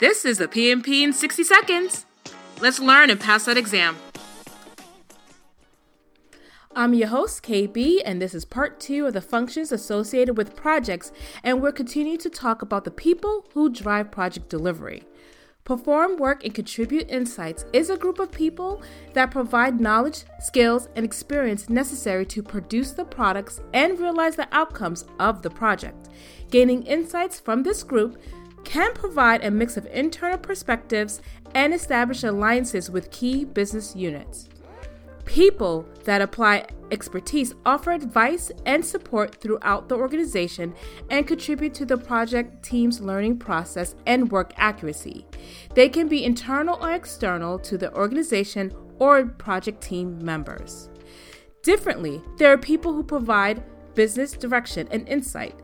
This is the PMP in 60 seconds. Let's learn and pass that exam. I'm your host, KB, and this is part two of the functions associated with projects, and we're continuing to talk about the people who drive project delivery. Perform Work and Contribute Insights is a group of people that provide knowledge, skills, and experience necessary to produce the products and realize the outcomes of the project. Gaining insights from this group can provide a mix of internal perspectives and establish alliances with key business units. People that apply expertise offer advice and support throughout the organization and contribute to the project team's learning process and work accuracy. They can be internal or external to the organization or project team members. Differently, there are people who provide business direction and insight.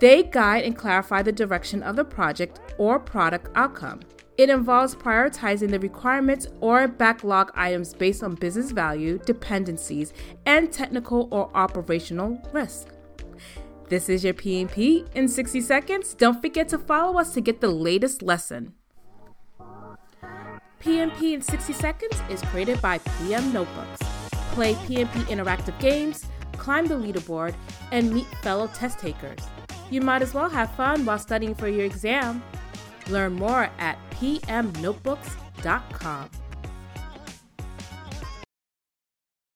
They guide and clarify the direction of the project or product outcome. It involves prioritizing the requirements or backlog items based on business value, dependencies, and technical or operational risk. This is your PMP in 60 seconds. Don't forget to follow us to get the latest lesson. PMP in 60 seconds is created by PM Notebooks. Play PMP interactive games, climb the leaderboard, and meet fellow test takers. You might as well have fun while studying for your exam. Learn more at pmnotebooks.com.